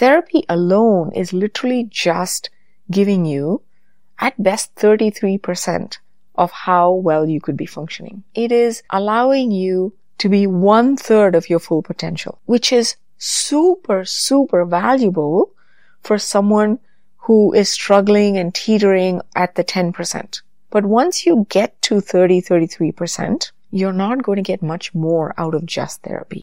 Therapy alone is literally just giving you at best 33% of how well you could be functioning. It is allowing you to be one third of your full potential, which is super, super valuable for someone who is struggling and teetering at the 10%. But once you get to 30, 33%, you're not going to get much more out of just therapy.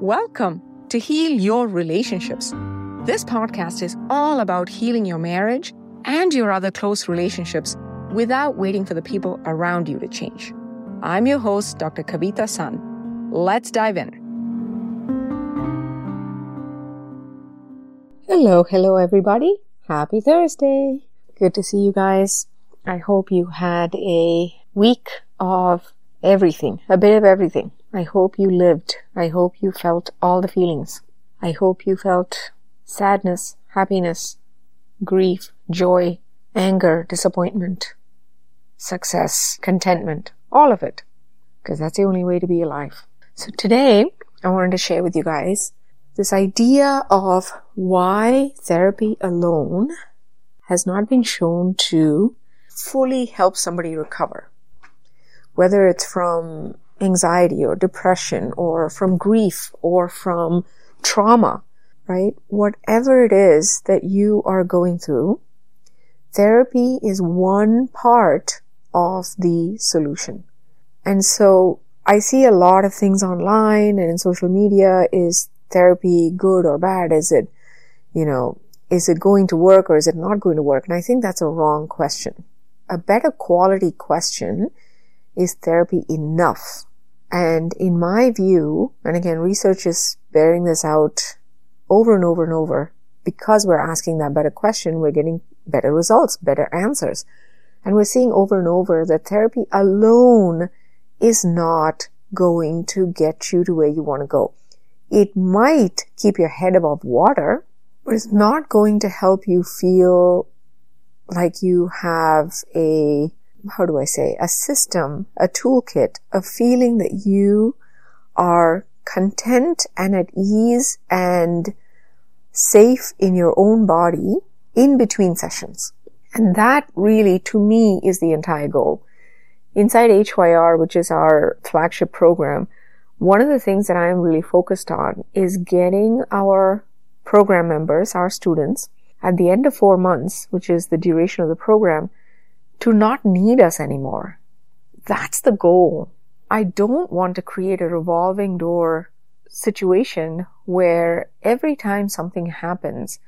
Welcome to Heal Your Relationships. This podcast is all about healing your marriage and your other close relationships without waiting for the people around you to change. I'm your host, Dr. Kavita Sun. Let's dive in. Hello, hello, everybody. Happy Thursday. Good to see you guys. I hope you had a week of everything, a bit of everything. I hope you lived. I hope you felt all the feelings. I hope you felt sadness, happiness, grief, joy, anger, disappointment, success, contentment, all of it. Because that's the only way to be alive. So today, I wanted to share with you guys this idea of why therapy alone has not been shown to fully help somebody recover. Whether it's from anxiety or depression or from grief or from trauma, right? Whatever it is that you are going through, therapy is one part of the solution. And so I see a lot of things online and in social media. Is therapy good or bad? Is it, you know, is it going to work or is it not going to work? And I think that's a wrong question. A better quality question is therapy enough? And in my view, and again, research is bearing this out over and over and over, because we're asking that better question, we're getting better results, better answers. And we're seeing over and over that therapy alone is not going to get you to where you want to go. It might keep your head above water, but it's not going to help you feel like you have a how do I say, a system, a toolkit of feeling that you are content and at ease and safe in your own body in between sessions. And that really, to me, is the entire goal. Inside HYR, which is our flagship program, one of the things that I am really focused on is getting our program members, our students, at the end of four months, which is the duration of the program, to not need us anymore. That's the goal. I don't want to create a revolving door situation where every time something happens,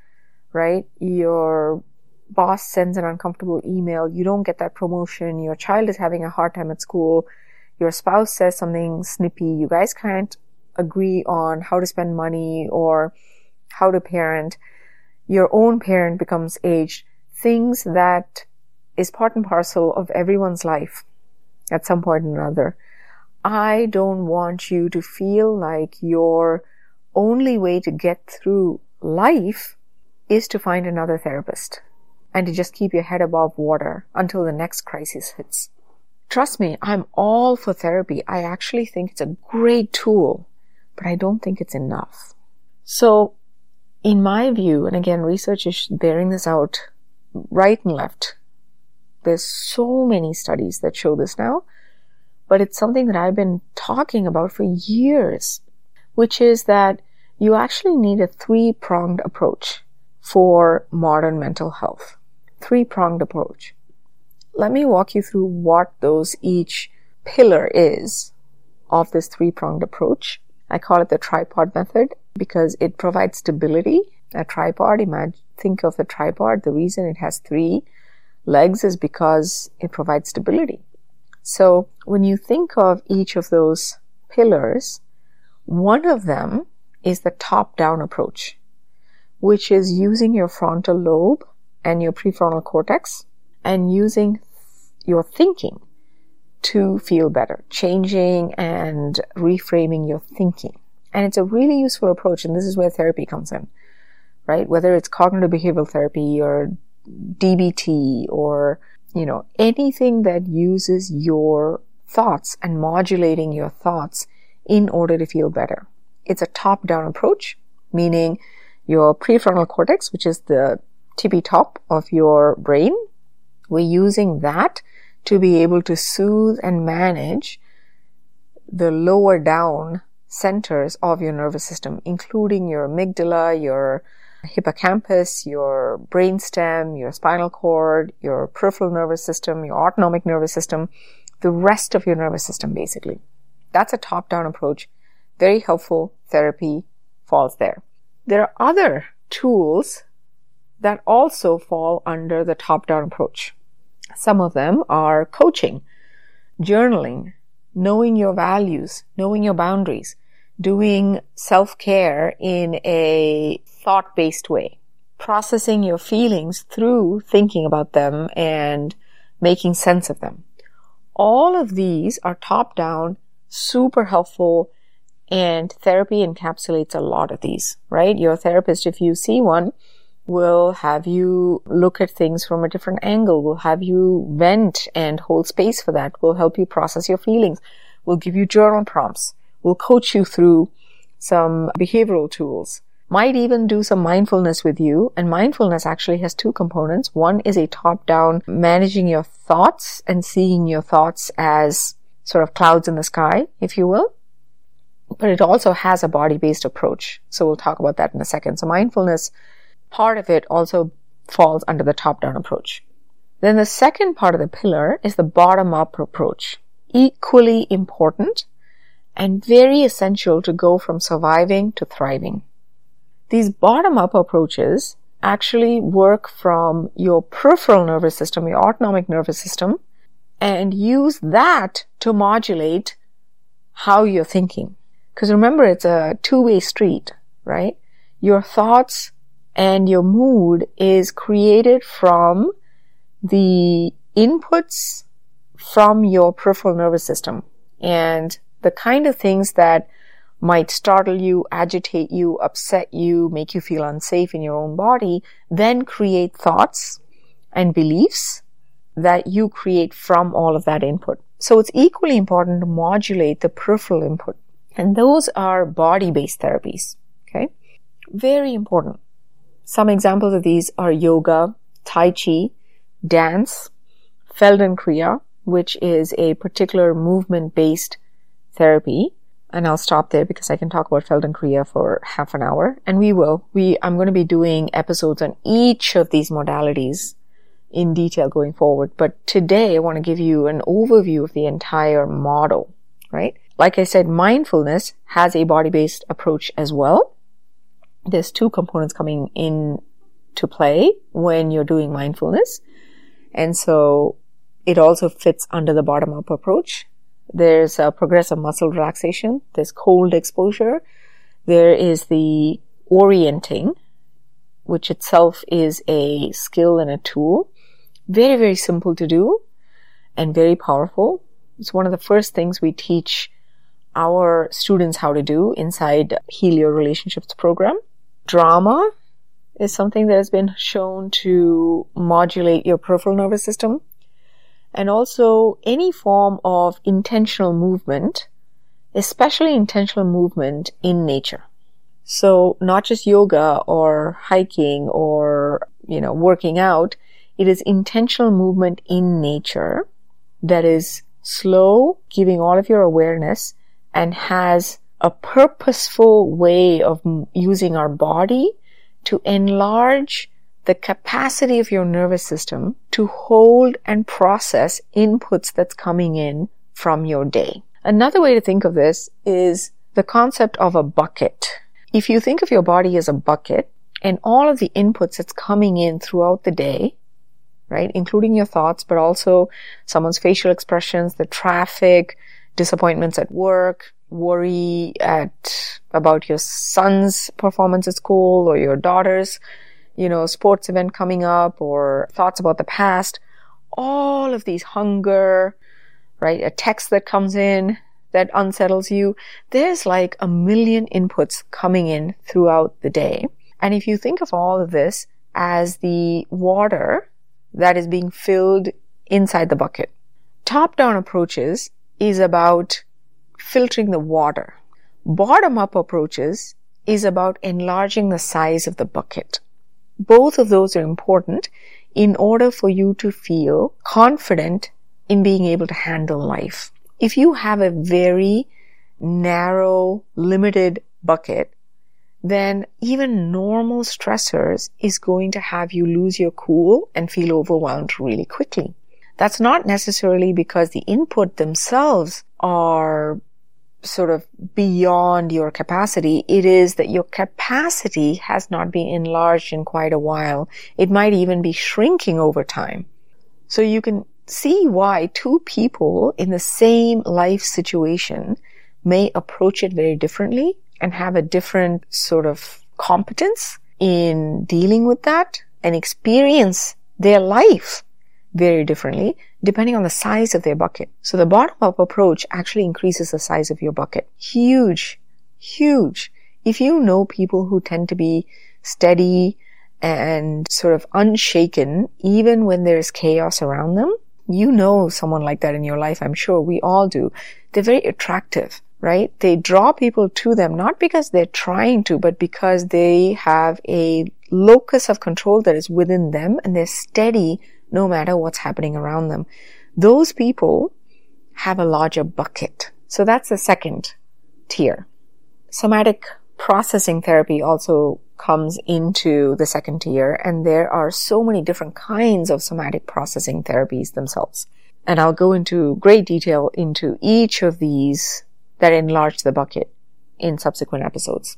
right, your boss sends an uncomfortable email, you don't get that promotion, your child is having a hard time at school, your spouse says something snippy, you guys can't agree on how to spend money or how to parent, your own parent becomes aged, things that is part and parcel of everyone's life at some point or another. I don't want you to feel like your only way to get through life is to find another therapist and to just keep your head above water until the next crisis hits. Trust me, I'm all for therapy. I actually think it's a great tool, but I don't think it's enough. So, in my view, and again, research is bearing this out right and left, there's so many studies that show this now, but it's something that I've been talking about for years, which is that you actually need a three pronged approach for modern mental health. Three pronged approach. Let me walk you through what those each pillar is of this three pronged approach. I call it the tripod method because it provides stability. A tripod, imagine, think of a tripod. The reason it has three legs is because it provides stability. So when you think of each of those pillars, one of them is the top down approach, which is using your frontal lobe and your prefrontal cortex and using your thinking to feel better, changing and reframing your thinking. And it's a really useful approach. And this is where therapy comes in, right? Whether it's cognitive behavioral therapy or DBT or, you know, anything that uses your thoughts and modulating your thoughts in order to feel better. It's a top down approach meaning your prefrontal cortex, which is the tippy top of your brain. We're using that to be able to soothe and manage the lower down centers of your nervous system, including your amygdala, your hippocampus, your brainstem, your spinal cord, your peripheral nervous system, your autonomic nervous system, the rest of your nervous system, basically. That's a top down approach. Very helpful therapy falls there. There are other tools that also fall under the top down approach. Some of them are coaching, journaling, knowing your values, knowing your boundaries, doing self care in a thought based way, processing your feelings through thinking about them and making sense of them. All of these are top down, super helpful, and therapy encapsulates a lot of these, right? Your therapist, if you see one, will have you look at things from a different angle, will have you vent and hold space for that, will help you process your feelings, will give you journal prompts, will coach you through some behavioral tools, might even do some mindfulness with you. And mindfulness actually has two components. One is a top down managing your thoughts and seeing your thoughts as sort of clouds in the sky, if you will. But it also has a body based approach. So we'll talk about that in a second. So mindfulness part of it also falls under the top down approach. Then the second part of the pillar is the bottom up approach. Equally important and very essential to go from surviving to thriving. These bottom up approaches actually work from your peripheral nervous system, your autonomic nervous system, and use that to modulate how you're thinking. Because remember, it's a two way street, right? Your thoughts and your mood is created from the inputs from your peripheral nervous system and the kind of things that might startle you, agitate you, upset you, make you feel unsafe in your own body, then create thoughts and beliefs that you create from all of that input. So it's equally important to modulate the peripheral input. And those are body-based therapies. Okay. Very important. Some examples of these are yoga, Tai Chi, dance, Feldenkrais, which is a particular movement based therapy. And I'll stop there because I can talk about Feldenkrais for half an hour. And we will. We, I'm going to be doing episodes on each of these modalities in detail going forward. But today I want to give you an overview of the entire model, right? Like I said, mindfulness has a body based approach as well there's two components coming in to play when you're doing mindfulness. And so it also fits under the bottom up approach. There's a progressive muscle relaxation. There's cold exposure. There is the orienting, which itself is a skill and a tool. Very, very simple to do and very powerful. It's one of the first things we teach our students how to do inside Heal Your Relationships program drama is something that has been shown to modulate your peripheral nervous system. And also any form of intentional movement, especially intentional movement in nature. So not just yoga or hiking or, you know, working out. It is intentional movement in nature that is slow, giving all of your awareness and has a purposeful way of using our body to enlarge the capacity of your nervous system to hold and process inputs that's coming in from your day. Another way to think of this is the concept of a bucket. If you think of your body as a bucket and all of the inputs that's coming in throughout the day, right, including your thoughts, but also someone's facial expressions, the traffic, disappointments at work, worry at about your son's performance at school or your daughter's, you know, sports event coming up or thoughts about the past, all of these hunger, right? A text that comes in that unsettles you. There's like a million inputs coming in throughout the day. And if you think of all of this as the water that is being filled inside the bucket, top down approaches is about filtering the water. Bottom up approaches is about enlarging the size of the bucket. Both of those are important in order for you to feel confident in being able to handle life. If you have a very narrow, limited bucket, then even normal stressors is going to have you lose your cool and feel overwhelmed really quickly. That's not necessarily because the input themselves are sort of beyond your capacity. It is that your capacity has not been enlarged in quite a while. It might even be shrinking over time. So you can see why two people in the same life situation may approach it very differently and have a different sort of competence in dealing with that and experience their life very differently depending on the size of their bucket. So the bottom up approach actually increases the size of your bucket. Huge, huge. If you know people who tend to be steady and sort of unshaken, even when there's chaos around them, you know someone like that in your life. I'm sure we all do. They're very attractive, right? They draw people to them, not because they're trying to, but because they have a locus of control that is within them and they're steady no matter what's happening around them. Those people have a larger bucket. So that's the second tier. Somatic processing therapy also comes into the second tier and there are so many different kinds of somatic processing therapies themselves. And I'll go into great detail into each of these that enlarge the bucket in subsequent episodes.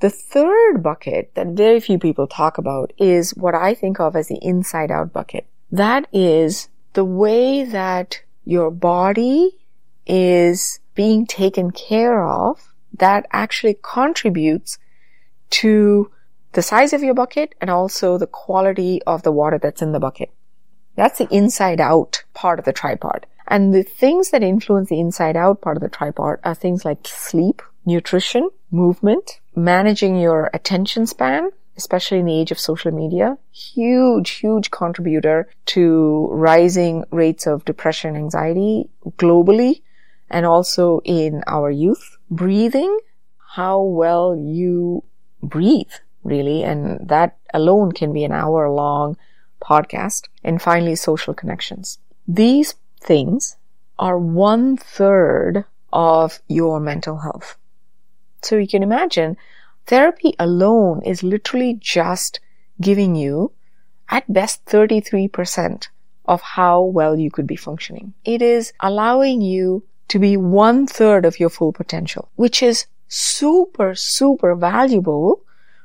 The third bucket that very few people talk about is what I think of as the inside out bucket. That is the way that your body is being taken care of that actually contributes to the size of your bucket and also the quality of the water that's in the bucket. That's the inside out part of the tripod. And the things that influence the inside out part of the tripod are things like sleep, nutrition, movement, managing your attention span, especially in the age of social media, huge, huge contributor to rising rates of depression and anxiety globally and also in our youth. Breathing, how well you breathe, really. And that alone can be an hour long podcast. And finally, social connections. These things are one third of your mental health. So you can imagine Therapy alone is literally just giving you at best 33% of how well you could be functioning. It is allowing you to be one third of your full potential, which is super, super valuable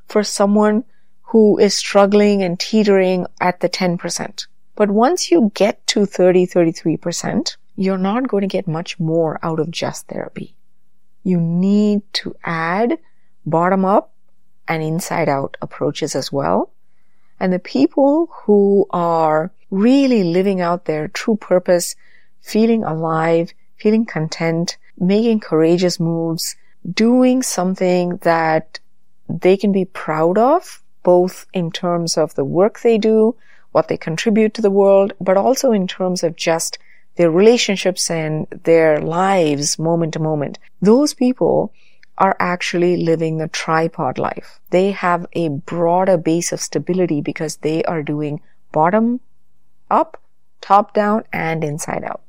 for someone who is struggling and teetering at the 10%. But once you get to 30, 33%, you're not going to get much more out of just therapy. You need to add bottom up and inside out approaches as well. And the people who are really living out their true purpose, feeling alive, feeling content, making courageous moves, doing something that they can be proud of, both in terms of the work they do, what they contribute to the world, but also in terms of just their relationships and their lives moment to moment. Those people are actually living the tripod life. They have a broader base of stability because they are doing bottom up, top down, and inside out.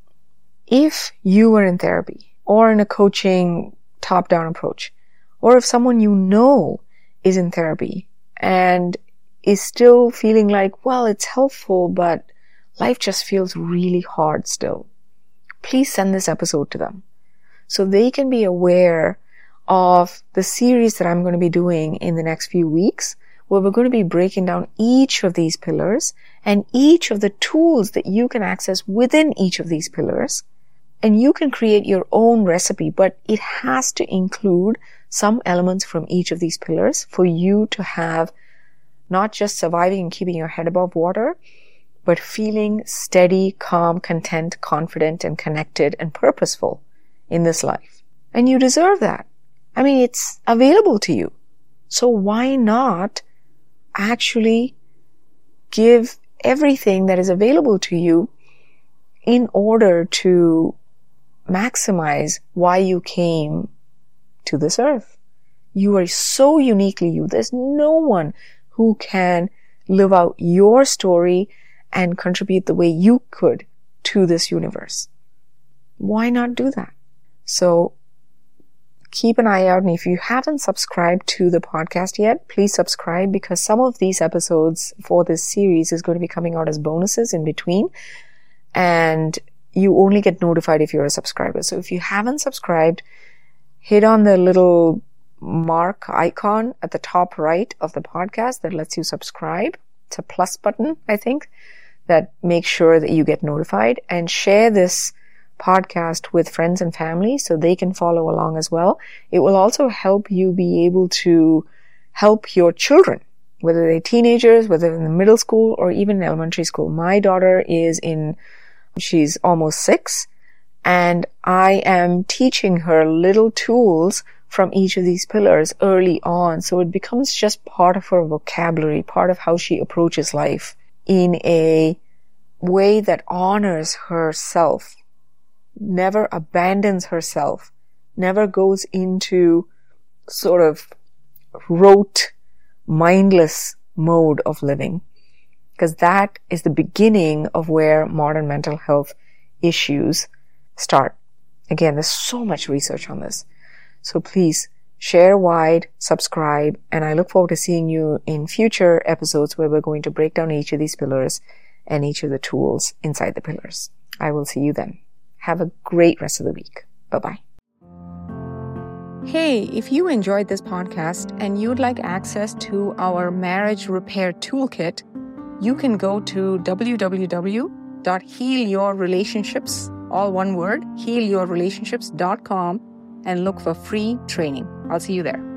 If you were in therapy or in a coaching top down approach, or if someone you know is in therapy and is still feeling like, well, it's helpful, but life just feels really hard still. Please send this episode to them so they can be aware of the series that I'm going to be doing in the next few weeks, where we're going to be breaking down each of these pillars and each of the tools that you can access within each of these pillars. And you can create your own recipe, but it has to include some elements from each of these pillars for you to have not just surviving and keeping your head above water, but feeling steady, calm, content, confident, and connected and purposeful in this life. And you deserve that. I mean, it's available to you. So why not actually give everything that is available to you in order to maximize why you came to this earth? You are so uniquely you. There's no one who can live out your story and contribute the way you could to this universe. Why not do that? So keep an eye out. And if you haven't subscribed to the podcast yet, please subscribe because some of these episodes for this series is going to be coming out as bonuses in between. And you only get notified if you're a subscriber. So if you haven't subscribed, hit on the little mark icon at the top right of the podcast that lets you subscribe. It's a plus button, I think, that makes sure that you get notified and share this podcast with friends and family so they can follow along as well. It will also help you be able to help your children, whether they're teenagers, whether in the middle school or even elementary school. My daughter is in, she's almost six and I am teaching her little tools from each of these pillars early on. So it becomes just part of her vocabulary, part of how she approaches life in a way that honors herself never abandons herself, never goes into sort of rote, mindless mode of living. Because that is the beginning of where modern mental health issues start. Again, there's so much research on this. So please share wide, subscribe, and I look forward to seeing you in future episodes where we're going to break down each of these pillars and each of the tools inside the pillars. I will see you then. Have a great rest of the week. Bye bye. Hey, if you enjoyed this podcast and you'd like access to our marriage repair toolkit, you can go to www.healyourrelationships, all one word, healyourrelationships.com, and look for free training. I'll see you there.